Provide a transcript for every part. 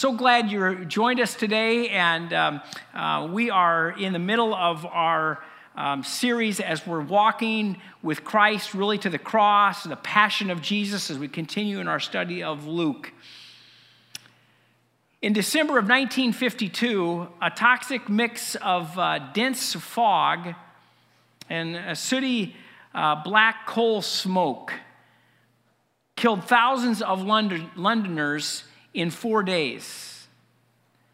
So glad you joined us today, and um, uh, we are in the middle of our um, series as we're walking with Christ really to the cross, the passion of Jesus, as we continue in our study of Luke. In December of 1952, a toxic mix of uh, dense fog and a sooty uh, black coal smoke killed thousands of London, Londoners in four days.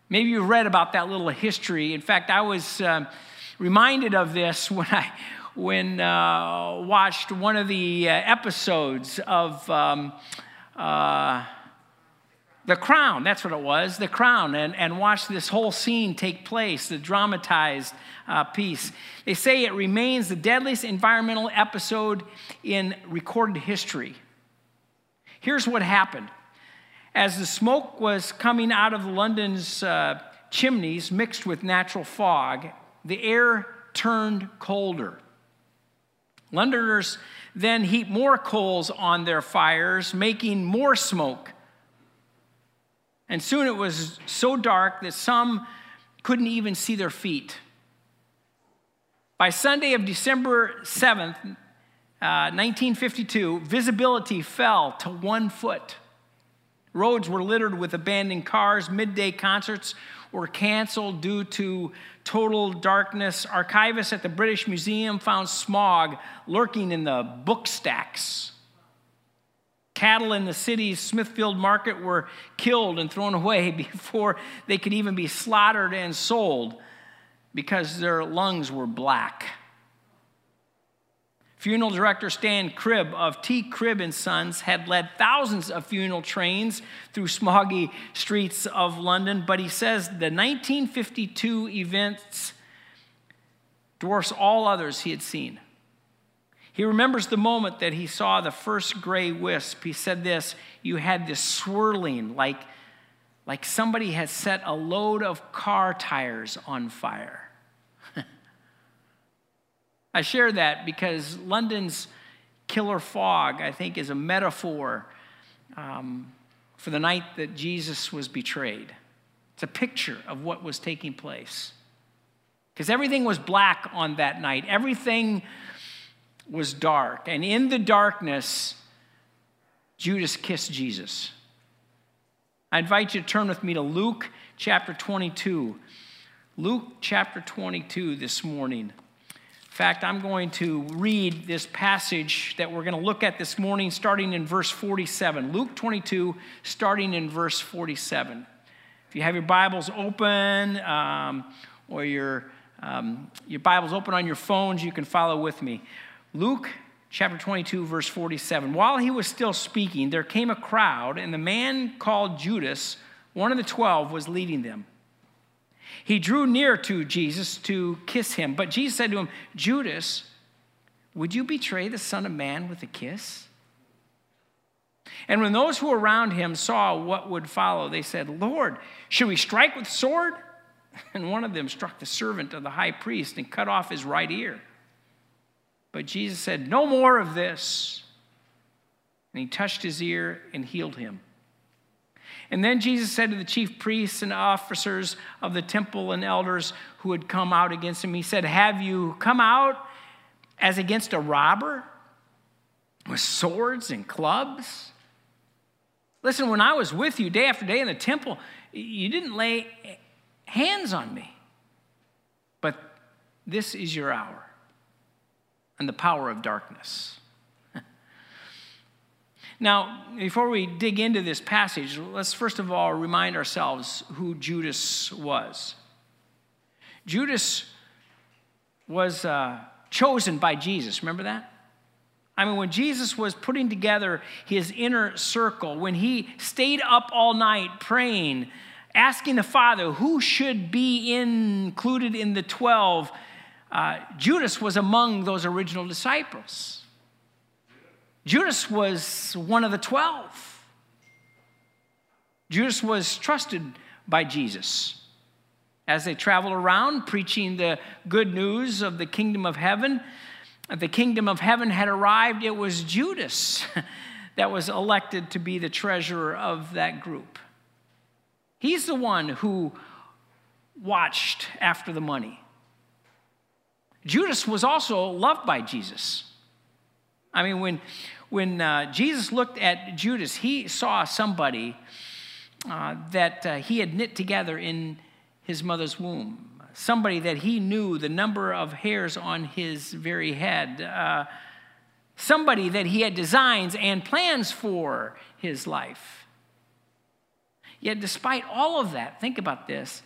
Maybe you've read about that little history. In fact, I was uh, reminded of this when I when uh, watched one of the uh, episodes of um, uh, The Crown. That's what it was, The Crown, and, and watched this whole scene take place, the dramatized uh, piece. They say it remains the deadliest environmental episode in recorded history. Here's what happened as the smoke was coming out of London's uh, chimneys mixed with natural fog, the air turned colder. Londoners then heaped more coals on their fires, making more smoke. And soon it was so dark that some couldn't even see their feet. By Sunday of December 7th, uh, 1952, visibility fell to one foot. Roads were littered with abandoned cars. Midday concerts were canceled due to total darkness. Archivists at the British Museum found smog lurking in the book stacks. Cattle in the city's Smithfield market were killed and thrown away before they could even be slaughtered and sold because their lungs were black. Funeral director Stan Cribb of T. Cribb and Sons had led thousands of funeral trains through smoggy streets of London, but he says the 1952 events dwarfs all others he had seen. He remembers the moment that he saw the first gray wisp. He said this, you had this swirling like like somebody had set a load of car tires on fire. I share that because London's killer fog, I think, is a metaphor um, for the night that Jesus was betrayed. It's a picture of what was taking place. Because everything was black on that night, everything was dark. And in the darkness, Judas kissed Jesus. I invite you to turn with me to Luke chapter 22. Luke chapter 22 this morning fact, I'm going to read this passage that we're going to look at this morning, starting in verse 47. Luke 22, starting in verse 47. If you have your Bibles open um, or your, um, your Bibles open on your phones, you can follow with me. Luke chapter 22, verse 47. While he was still speaking, there came a crowd, and the man called Judas, one of the twelve, was leading them. He drew near to Jesus to kiss him, but Jesus said to him, Judas, would you betray the Son of Man with a kiss? And when those who were around him saw what would follow, they said, Lord, should we strike with sword? And one of them struck the servant of the high priest and cut off his right ear. But Jesus said, No more of this. And he touched his ear and healed him. And then Jesus said to the chief priests and officers of the temple and elders who had come out against him, He said, Have you come out as against a robber with swords and clubs? Listen, when I was with you day after day in the temple, you didn't lay hands on me. But this is your hour and the power of darkness. Now, before we dig into this passage, let's first of all remind ourselves who Judas was. Judas was uh, chosen by Jesus. Remember that? I mean, when Jesus was putting together his inner circle, when he stayed up all night praying, asking the Father who should be included in the 12, uh, Judas was among those original disciples. Judas was one of the 12. Judas was trusted by Jesus. As they traveled around preaching the good news of the kingdom of heaven, the kingdom of heaven had arrived. It was Judas that was elected to be the treasurer of that group. He's the one who watched after the money. Judas was also loved by Jesus. I mean, when, when uh, Jesus looked at Judas, he saw somebody uh, that uh, he had knit together in his mother's womb, somebody that he knew the number of hairs on his very head, uh, somebody that he had designs and plans for his life. Yet, despite all of that, think about this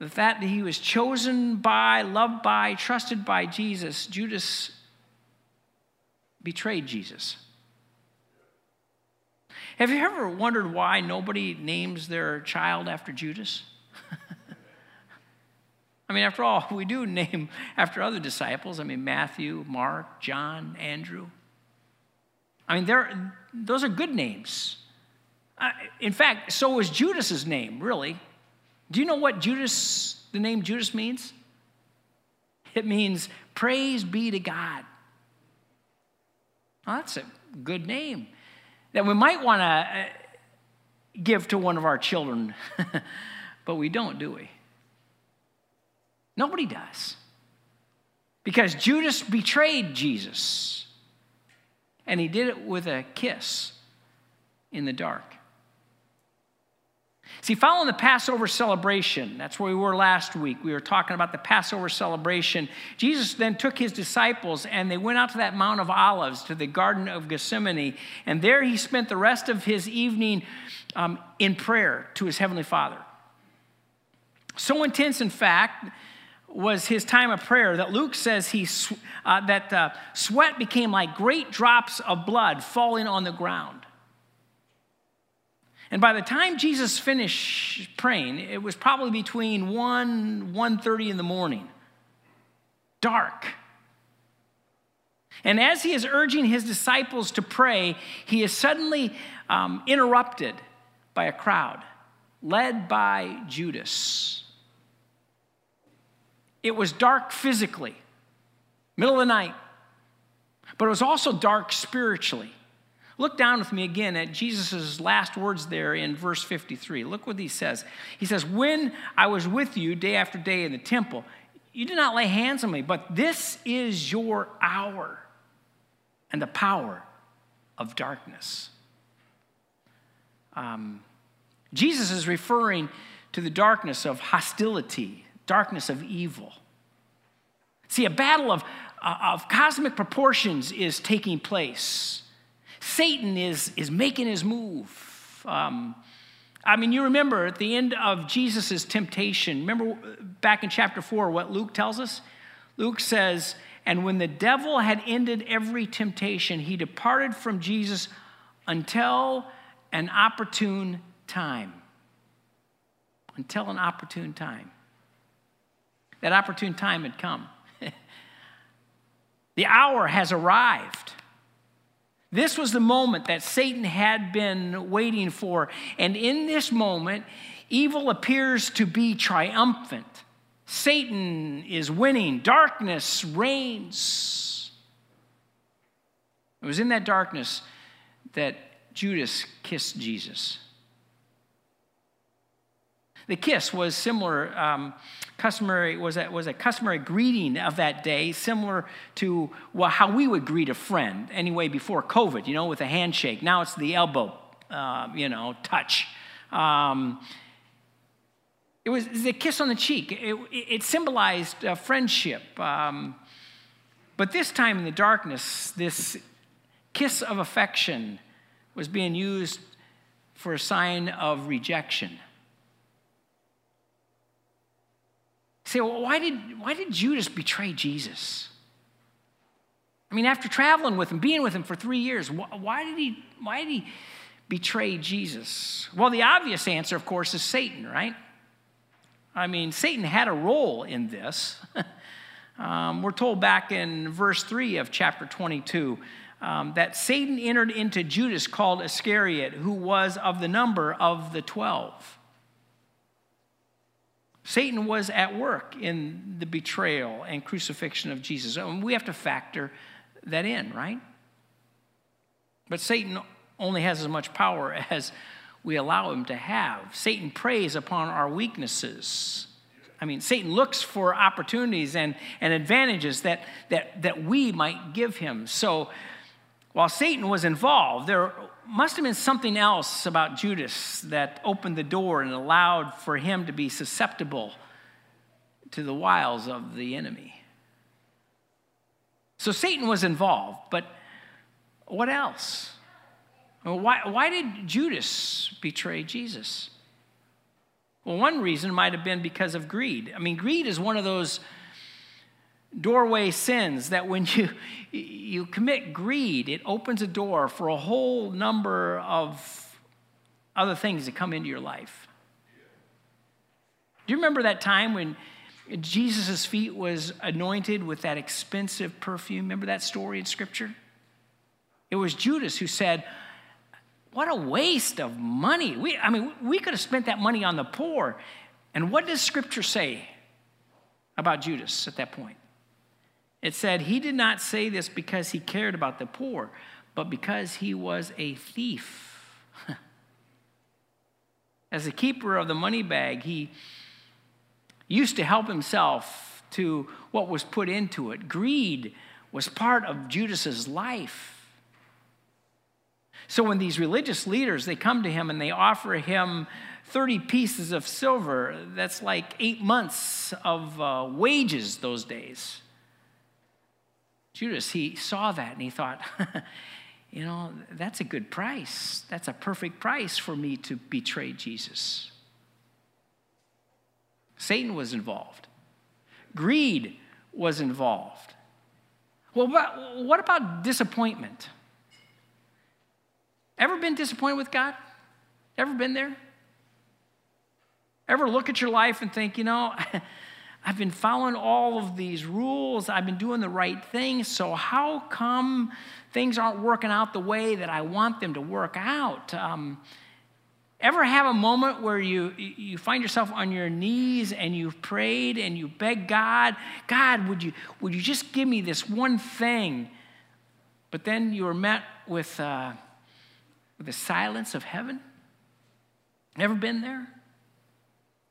the fact that he was chosen by, loved by, trusted by Jesus, Judas betrayed Jesus. Have you ever wondered why nobody names their child after Judas? I mean, after all, we do name after other disciples. I mean, Matthew, Mark, John, Andrew. I mean, those are good names. In fact, so was Judas's name, really. Do you know what Judas, the name Judas means? It means praise be to God. Well, that's a good name that we might want to uh, give to one of our children, but we don't, do we? Nobody does. Because Judas betrayed Jesus, and he did it with a kiss in the dark. See, following the Passover celebration, that's where we were last week. We were talking about the Passover celebration. Jesus then took his disciples and they went out to that Mount of Olives, to the Garden of Gethsemane. And there he spent the rest of his evening um, in prayer to his Heavenly Father. So intense, in fact, was his time of prayer that Luke says he, uh, that uh, sweat became like great drops of blood falling on the ground. And by the time Jesus finished praying, it was probably between 1 1:30 in the morning. Dark. And as he is urging his disciples to pray, he is suddenly um, interrupted by a crowd led by Judas. It was dark physically, middle of the night, but it was also dark spiritually. Look down with me again at Jesus' last words there in verse 53. Look what he says. He says, When I was with you day after day in the temple, you did not lay hands on me, but this is your hour and the power of darkness. Um, Jesus is referring to the darkness of hostility, darkness of evil. See, a battle of, uh, of cosmic proportions is taking place. Satan is, is making his move. Um, I mean, you remember at the end of Jesus' temptation, remember back in chapter 4 what Luke tells us? Luke says, And when the devil had ended every temptation, he departed from Jesus until an opportune time. Until an opportune time. That opportune time had come. the hour has arrived. This was the moment that Satan had been waiting for. And in this moment, evil appears to be triumphant. Satan is winning, darkness reigns. It was in that darkness that Judas kissed Jesus. The kiss was similar, um, customary, was a, was a customary greeting of that day, similar to well, how we would greet a friend anyway before COVID, you know, with a handshake. Now it's the elbow, uh, you know, touch. Um, it was the kiss on the cheek. It, it symbolized uh, friendship. Um, but this time in the darkness, this kiss of affection was being used for a sign of rejection. Say, well, why did, why did Judas betray Jesus? I mean, after traveling with him, being with him for three years, why did he, why did he betray Jesus? Well, the obvious answer, of course, is Satan, right? I mean, Satan had a role in this. um, we're told back in verse 3 of chapter 22 um, that Satan entered into Judas called Iscariot, who was of the number of the 12. Satan was at work in the betrayal and crucifixion of Jesus. And we have to factor that in, right? But Satan only has as much power as we allow him to have. Satan preys upon our weaknesses. I mean, Satan looks for opportunities and, and advantages that, that, that we might give him. So while Satan was involved, there must have been something else about Judas that opened the door and allowed for him to be susceptible to the wiles of the enemy. So Satan was involved, but what else? Why, why did Judas betray Jesus? Well, one reason might have been because of greed. I mean, greed is one of those doorway sins that when you, you commit greed, it opens a door for a whole number of other things to come into your life. Do you remember that time when Jesus' feet was anointed with that expensive perfume? Remember that story in Scripture? It was Judas who said, what a waste of money. We, I mean, we could have spent that money on the poor. And what does Scripture say about Judas at that point? It said he did not say this because he cared about the poor, but because he was a thief. As a keeper of the money bag, he used to help himself to what was put into it. Greed was part of Judas's life. So when these religious leaders they come to him and they offer him 30 pieces of silver, that's like 8 months of uh, wages those days. Judas, he saw that and he thought, you know, that's a good price. That's a perfect price for me to betray Jesus. Satan was involved. Greed was involved. Well, what about disappointment? Ever been disappointed with God? Ever been there? Ever look at your life and think, you know, I've been following all of these rules, I've been doing the right thing, so how come things aren't working out the way that I want them to work out? Um, ever have a moment where you, you find yourself on your knees and you've prayed and you beg God, God, would you, would you just give me this one thing? But then you were met with, uh, the silence of heaven? Ever been there?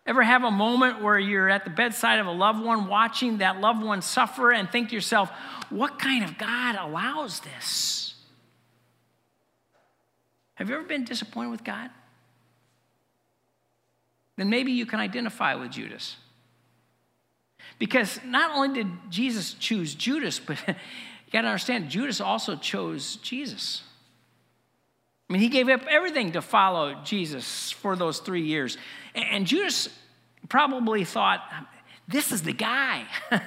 Ever have a moment where you're at the bedside of a loved one watching that loved one suffer and think to yourself, what kind of God allows this? Have you ever been disappointed with God? Then maybe you can identify with Judas. Because not only did Jesus choose Judas, but you got to understand, Judas also chose Jesus. Mean, he gave up everything to follow Jesus for those three years. And Judas probably thought, this is the guy.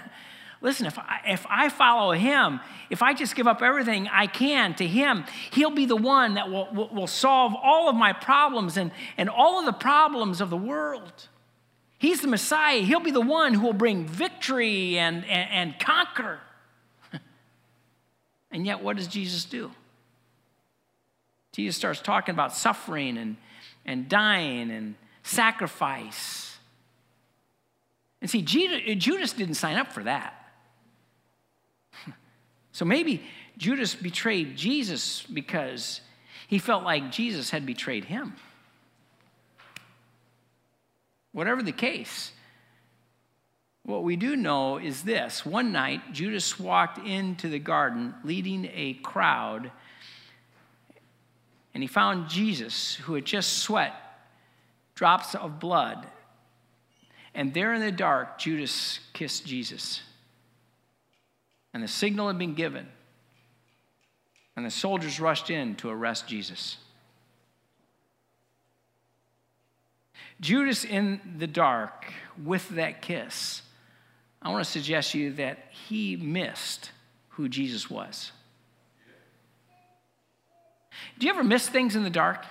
Listen, if I, if I follow him, if I just give up everything I can to him, he'll be the one that will, will, will solve all of my problems and, and all of the problems of the world. He's the Messiah. He'll be the one who will bring victory and, and, and conquer. and yet, what does Jesus do? Jesus starts talking about suffering and, and dying and sacrifice. And see, Judas didn't sign up for that. So maybe Judas betrayed Jesus because he felt like Jesus had betrayed him. Whatever the case, what we do know is this one night, Judas walked into the garden leading a crowd and he found Jesus, who had just sweat drops of blood. And there in the dark, Judas kissed Jesus. And the signal had been given. And the soldiers rushed in to arrest Jesus. Judas in the dark with that kiss, I want to suggest to you that he missed who Jesus was. Do you ever miss things in the dark?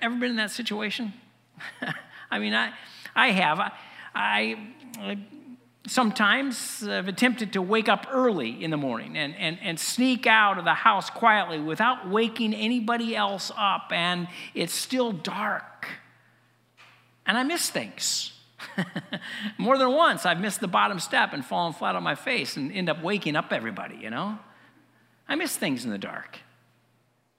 Ever been in that situation? I mean, I, I have. I, I, sometimes have attempted to wake up early in the morning and, and, and sneak out of the house quietly without waking anybody else up, and it's still dark. And I miss things. More than once, I've missed the bottom step and fallen flat on my face and end up waking up everybody, you know? I miss things in the dark.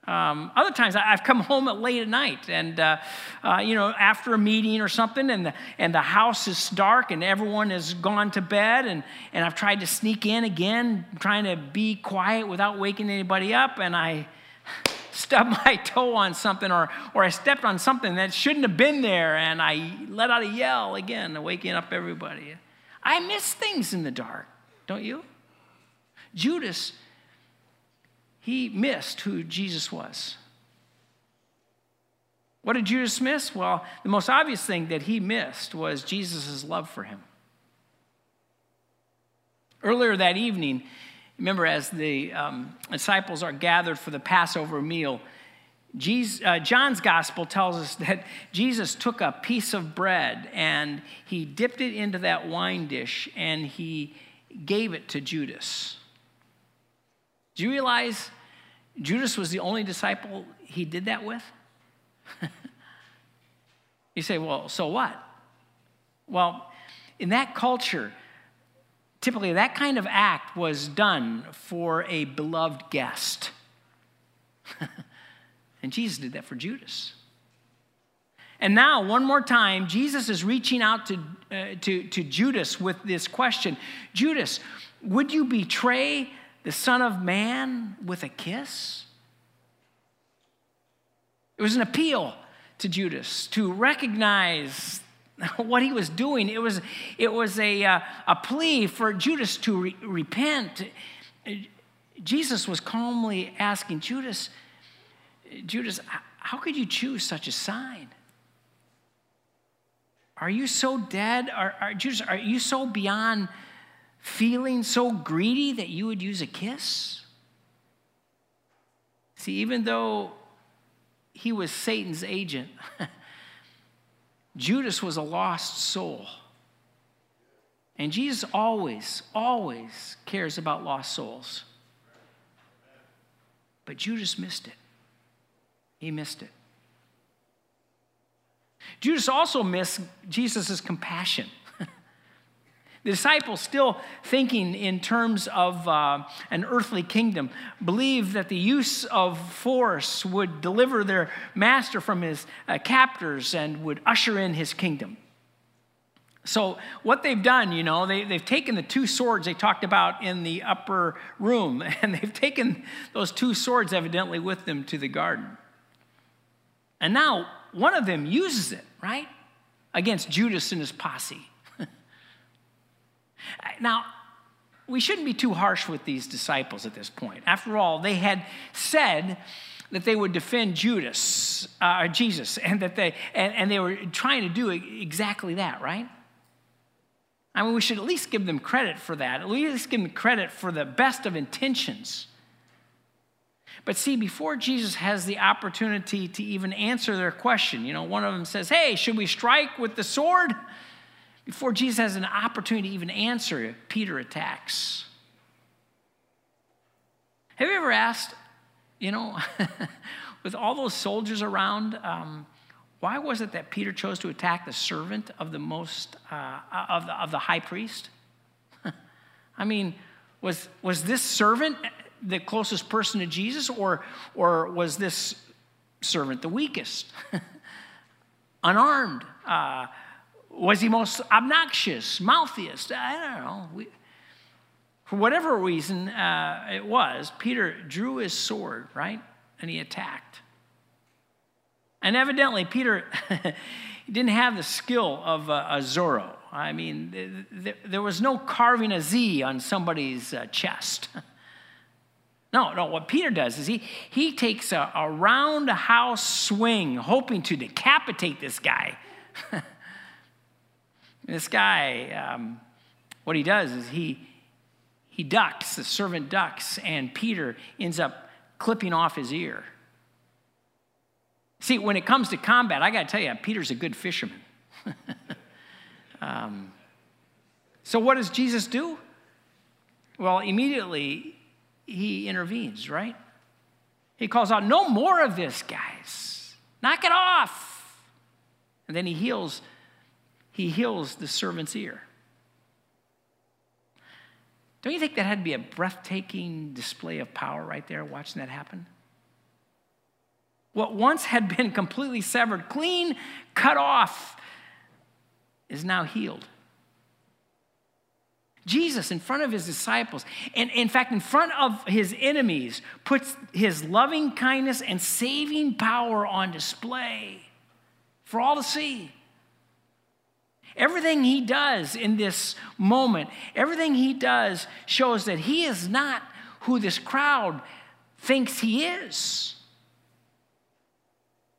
Um, other times I've come home at late at night and, uh, uh, you know, after a meeting or something and the, and the house is dark and everyone has gone to bed and, and I've tried to sneak in again, trying to be quiet without waking anybody up and I stubbed my toe on something or, or I stepped on something that shouldn't have been there and I let out a yell again, waking up everybody. I miss things in the dark, don't you? Judas he missed who Jesus was. What did Judas miss? Well, the most obvious thing that he missed was Jesus' love for him. Earlier that evening, remember, as the um, disciples are gathered for the Passover meal, Jesus, uh, John's gospel tells us that Jesus took a piece of bread and he dipped it into that wine dish and he gave it to Judas. Do you realize Judas was the only disciple he did that with? you say, well, so what? Well, in that culture, typically that kind of act was done for a beloved guest. and Jesus did that for Judas. And now, one more time, Jesus is reaching out to, uh, to, to Judas with this question Judas, would you betray the Son of Man with a kiss? It was an appeal to Judas to recognize what he was doing. It was, it was a, uh, a plea for Judas to re- repent. Jesus was calmly asking Judas, Judas, how could you choose such a sign? Are you so dead? Are, are, Judas, are you so beyond feeling so greedy that you would use a kiss? See, even though he was Satan's agent, Judas was a lost soul. And Jesus always, always cares about lost souls. But Judas missed it. He missed it. Judas also missed Jesus' compassion. The disciples, still thinking in terms of uh, an earthly kingdom, believed that the use of force would deliver their master from his uh, captors and would usher in his kingdom. So, what they've done, you know, they, they've taken the two swords they talked about in the upper room, and they've taken those two swords evidently with them to the garden. And now one of them uses it, right? Against Judas and his posse. Now, we shouldn't be too harsh with these disciples at this point. After all, they had said that they would defend Judas, uh, Jesus, and that they and, and they were trying to do exactly that, right? I mean, we should at least give them credit for that. At least give them credit for the best of intentions. But see, before Jesus has the opportunity to even answer their question, you know, one of them says, Hey, should we strike with the sword? Before Jesus has an opportunity to even answer, Peter attacks. Have you ever asked, you know, with all those soldiers around, um, why was it that Peter chose to attack the servant of the most uh, of, the, of the high priest? I mean, was was this servant the closest person to Jesus, or or was this servant the weakest, unarmed? Uh, was he most obnoxious, mouthiest? I don't know. We, for whatever reason uh, it was, Peter drew his sword, right? And he attacked. And evidently, Peter didn't have the skill of a, a Zorro. I mean, th- th- there was no carving a Z on somebody's uh, chest. no, no, what Peter does is he, he takes a, a roundhouse swing, hoping to decapitate this guy. This guy, um, what he does is he, he ducks, the servant ducks, and Peter ends up clipping off his ear. See, when it comes to combat, I got to tell you, Peter's a good fisherman. um, so, what does Jesus do? Well, immediately he intervenes, right? He calls out, No more of this, guys. Knock it off. And then he heals he heals the servant's ear. Don't you think that had to be a breathtaking display of power right there, watching that happen? What once had been completely severed, clean, cut off, is now healed. Jesus, in front of his disciples, and in fact, in front of his enemies, puts his loving kindness and saving power on display for all to see. Everything he does in this moment, everything he does shows that he is not who this crowd thinks he is.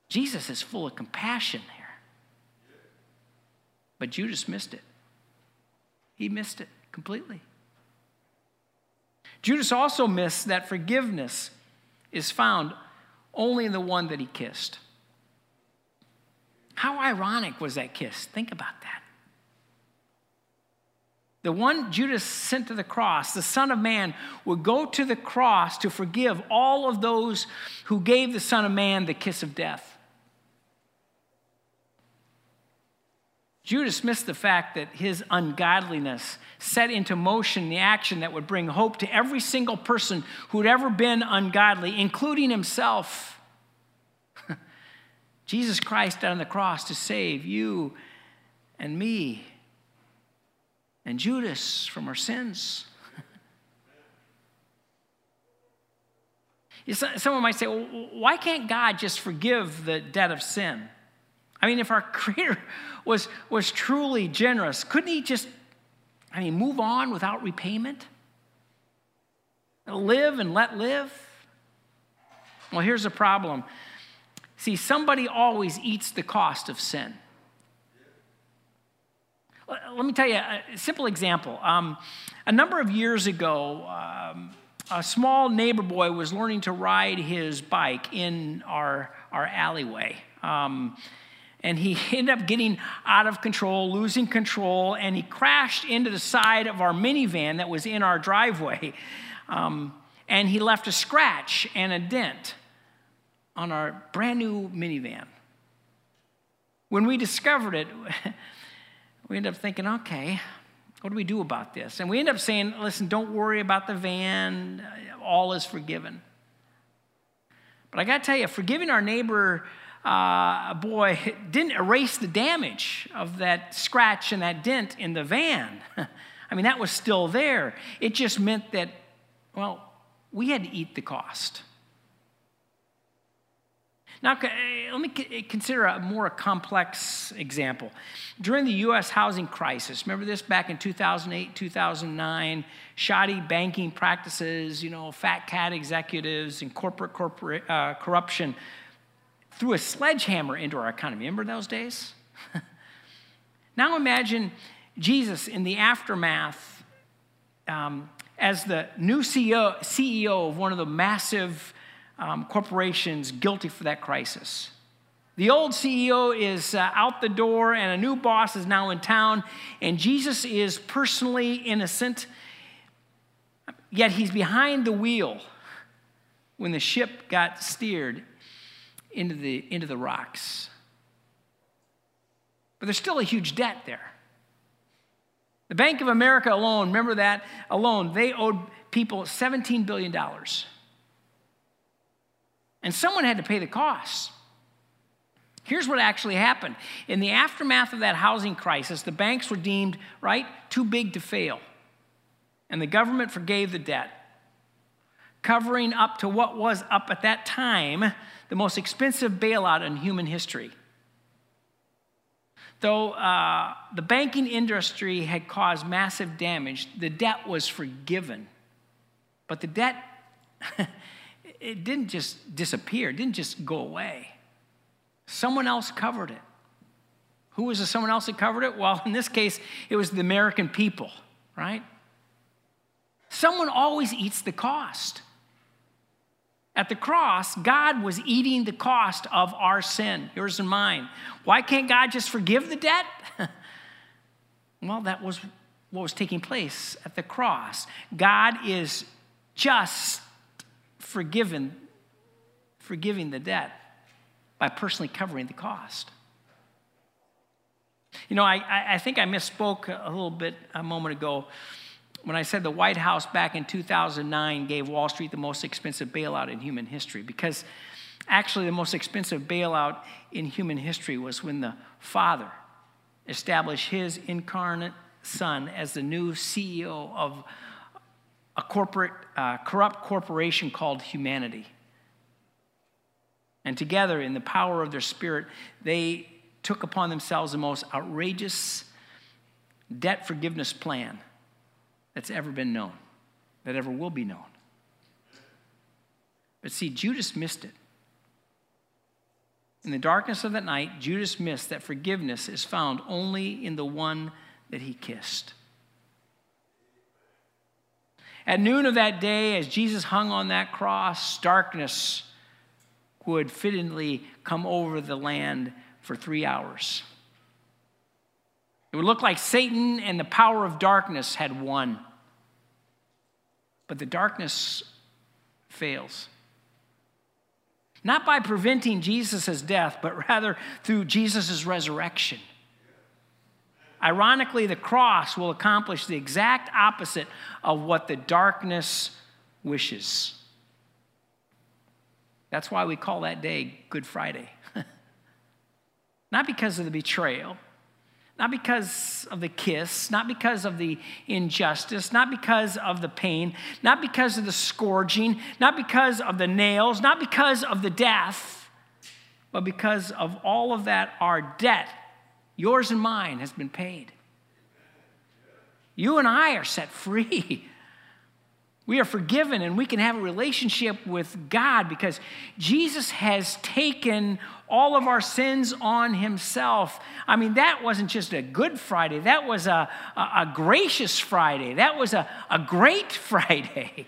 Jesus is full of compassion here. But Judas missed it. He missed it completely. Judas also missed that forgiveness is found only in the one that he kissed. How ironic was that kiss? Think about that. The one Judas sent to the cross, the Son of Man, would go to the cross to forgive all of those who gave the Son of Man the kiss of death. Judas missed the fact that his ungodliness set into motion the action that would bring hope to every single person who'd ever been ungodly, including himself. Jesus Christ on the cross to save you and me and Judas from our sins. Someone might say, well, why can't God just forgive the debt of sin? I mean, if our Creator was, was truly generous, couldn't He just, I mean, move on without repayment? Live and let live? Well, here's the problem. See, somebody always eats the cost of sin. Let me tell you a simple example. Um, a number of years ago, um, a small neighbor boy was learning to ride his bike in our, our alleyway. Um, and he ended up getting out of control, losing control, and he crashed into the side of our minivan that was in our driveway. Um, and he left a scratch and a dent on our brand new minivan. When we discovered it, we end up thinking, okay, what do we do about this? And we end up saying, listen, don't worry about the van, all is forgiven. But I got to tell you, forgiving our neighbor uh, boy, didn't erase the damage of that scratch and that dent in the van. I mean, that was still there. It just meant that, well, we had to eat the cost. Now, let me consider a more complex example. During the U.S. housing crisis, remember this back in 2008, 2009, shoddy banking practices, you know, fat cat executives and corporate, corporate uh, corruption threw a sledgehammer into our economy. Remember those days? now imagine Jesus in the aftermath um, as the new CEO, CEO of one of the massive um, corporations guilty for that crisis. The old CEO is uh, out the door, and a new boss is now in town, and Jesus is personally innocent, yet he's behind the wheel when the ship got steered into the, into the rocks. But there's still a huge debt there. The Bank of America alone, remember that alone, they owed people $17 billion. And someone had to pay the costs. Here's what actually happened. In the aftermath of that housing crisis, the banks were deemed, right, too big to fail. And the government forgave the debt, covering up to what was up at that time the most expensive bailout in human history. Though uh, the banking industry had caused massive damage, the debt was forgiven. But the debt, it didn't just disappear, it didn't just go away. Someone else covered it. Who was the someone else that covered it? Well, in this case, it was the American people, right? Someone always eats the cost. At the cross, God was eating the cost of our sin, yours and mine. Why can't God just forgive the debt? well, that was what was taking place at the cross. God is just forgiven, forgiving the debt by personally covering the cost. You know, I, I think I misspoke a little bit a moment ago when I said the White House back in 2009 gave Wall Street the most expensive bailout in human history because Actually, the most expensive bailout in human history was when the Father established his incarnate Son as the new CEO of a corporate, uh, corrupt corporation called humanity. And together, in the power of their spirit, they took upon themselves the most outrageous debt forgiveness plan that's ever been known, that ever will be known. But see, Judas missed it. In the darkness of that night, Judas missed that forgiveness is found only in the one that he kissed. At noon of that day, as Jesus hung on that cross, darkness would fittingly come over the land for three hours. It would look like Satan and the power of darkness had won. But the darkness fails. Not by preventing Jesus' death, but rather through Jesus' resurrection. Ironically, the cross will accomplish the exact opposite of what the darkness wishes. That's why we call that day Good Friday. not because of the betrayal, not because of the kiss, not because of the injustice, not because of the pain, not because of the scourging, not because of the nails, not because of the death, but because of all of that, our debt, yours and mine, has been paid. You and I are set free. We are forgiven and we can have a relationship with God because Jesus has taken all of our sins on himself. I mean, that wasn't just a good Friday, that was a, a, a gracious Friday, that was a, a great Friday.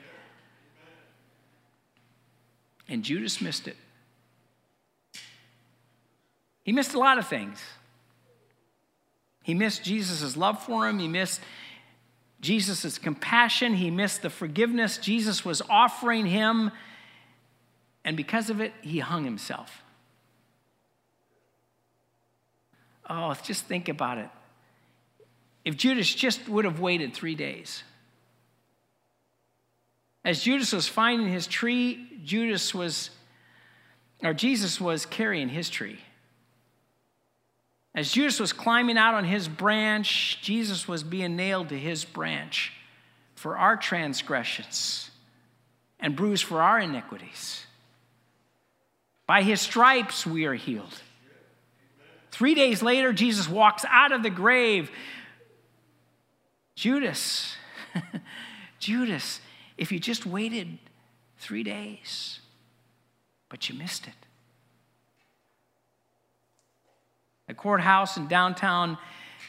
And Judas missed it. He missed a lot of things. He missed Jesus' love for him. He missed Jesus' compassion, he missed the forgiveness Jesus was offering him, and because of it, he hung himself. Oh, just think about it. If Judas just would have waited three days, as Judas was finding his tree, Judas was, or Jesus was carrying his tree. As Judas was climbing out on his branch, Jesus was being nailed to his branch for our transgressions and bruised for our iniquities. By his stripes we are healed. Three days later, Jesus walks out of the grave. Judas, Judas, if you just waited three days, but you missed it. A courthouse in downtown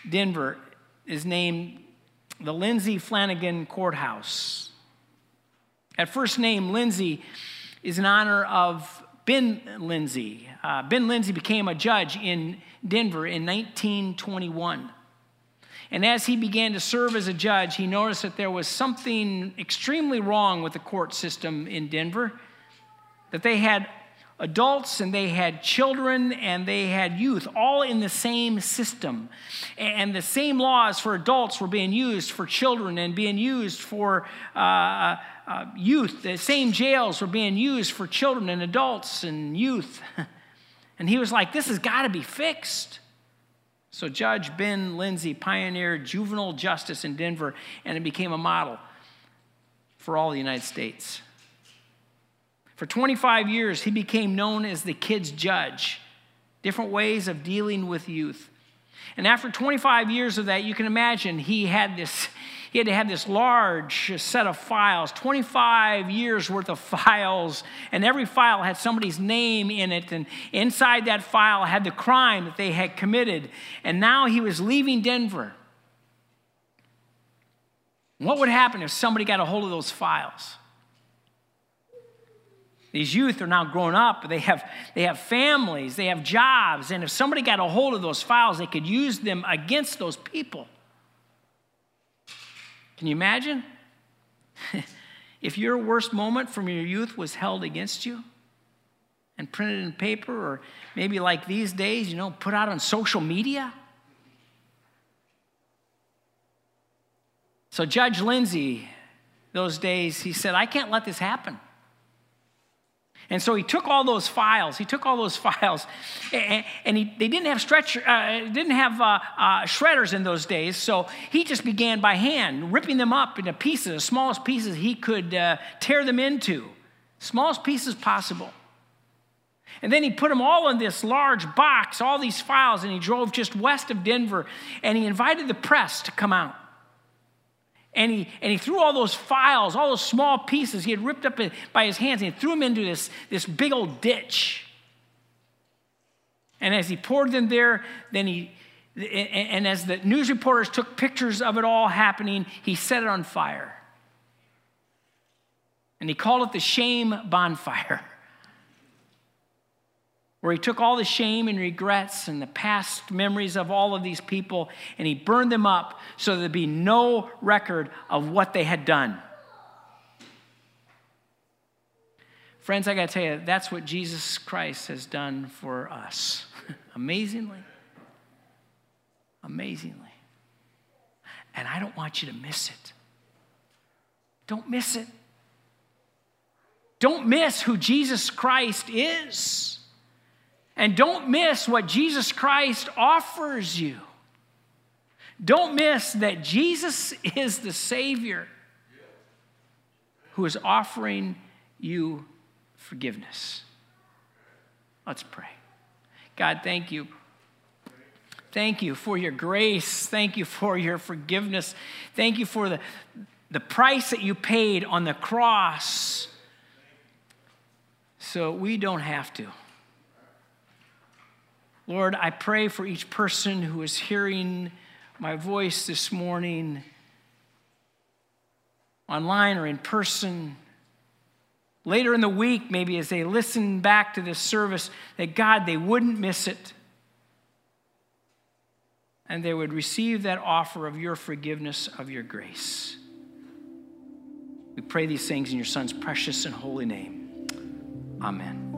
Denver is named the Lindsey Flanigan Courthouse. At first name, Lindsey is in honor of Ben Lindsey. Uh, ben Lindsey became a judge in Denver in 1921. And as he began to serve as a judge, he noticed that there was something extremely wrong with the court system in Denver, that they had adults and they had children and they had youth all in the same system. And the same laws for adults were being used for children and being used for uh, uh, uh youth. The same jails were being used for children and adults and youth. And he was like, this has got to be fixed. So Judge Ben Lindsey pioneered juvenile justice in Denver and it became a model for all the United States. For 25 years, he became known as the kid's judge, different ways of dealing with youth. And after 25 years of that, you can imagine he had this. He had to have this large set of files, 25 years worth of files, and every file had somebody's name in it. And inside that file had the crime that they had committed. And now he was leaving Denver. What would happen if somebody got a hold of those files? These youth are now grown up, they have, they have families, they have jobs, and if somebody got a hold of those files, they could use them against those people. Can you imagine? if your worst moment from your youth was held against you and printed in paper, or maybe like these days, you know, put out on social media. So, Judge Lindsey, those days, he said, I can't let this happen. And so he took all those files. He took all those files, and, and he, they didn't have stretcher, uh, didn't have uh, uh, shredders in those days. So he just began by hand ripping them up into pieces, the smallest pieces he could uh, tear them into, smallest pieces possible. And then he put them all in this large box, all these files, and he drove just west of Denver, and he invited the press to come out. And he, and he threw all those files, all those small pieces he had ripped up by his hands, and he threw them into this, this big old ditch. And as he poured them there, then he, and as the news reporters took pictures of it all happening, he set it on fire. And he called it the shame bonfire where he took all the shame and regrets and the past memories of all of these people and he burned them up so there'd be no record of what they had done. Friends, I got to tell you, that's what Jesus Christ has done for us. Amazingly. Amazingly. And I don't want you to miss it. Don't miss it. Don't miss who Jesus Christ is. And don't miss what Jesus Christ offers you. Don't miss that Jesus is the Savior who is offering you forgiveness. Let's pray. God, thank you. Thank you for your grace. Thank you for your forgiveness. Thank you for the, the price that you paid on the cross so we don't have to. Lord, I pray for each person who is hearing my voice this morning, online or in person. Later in the week, maybe as they listen back to this service, that God, they wouldn't miss it. And they would receive that offer of your forgiveness, of your grace. We pray these things in your Son's precious and holy name. Amen.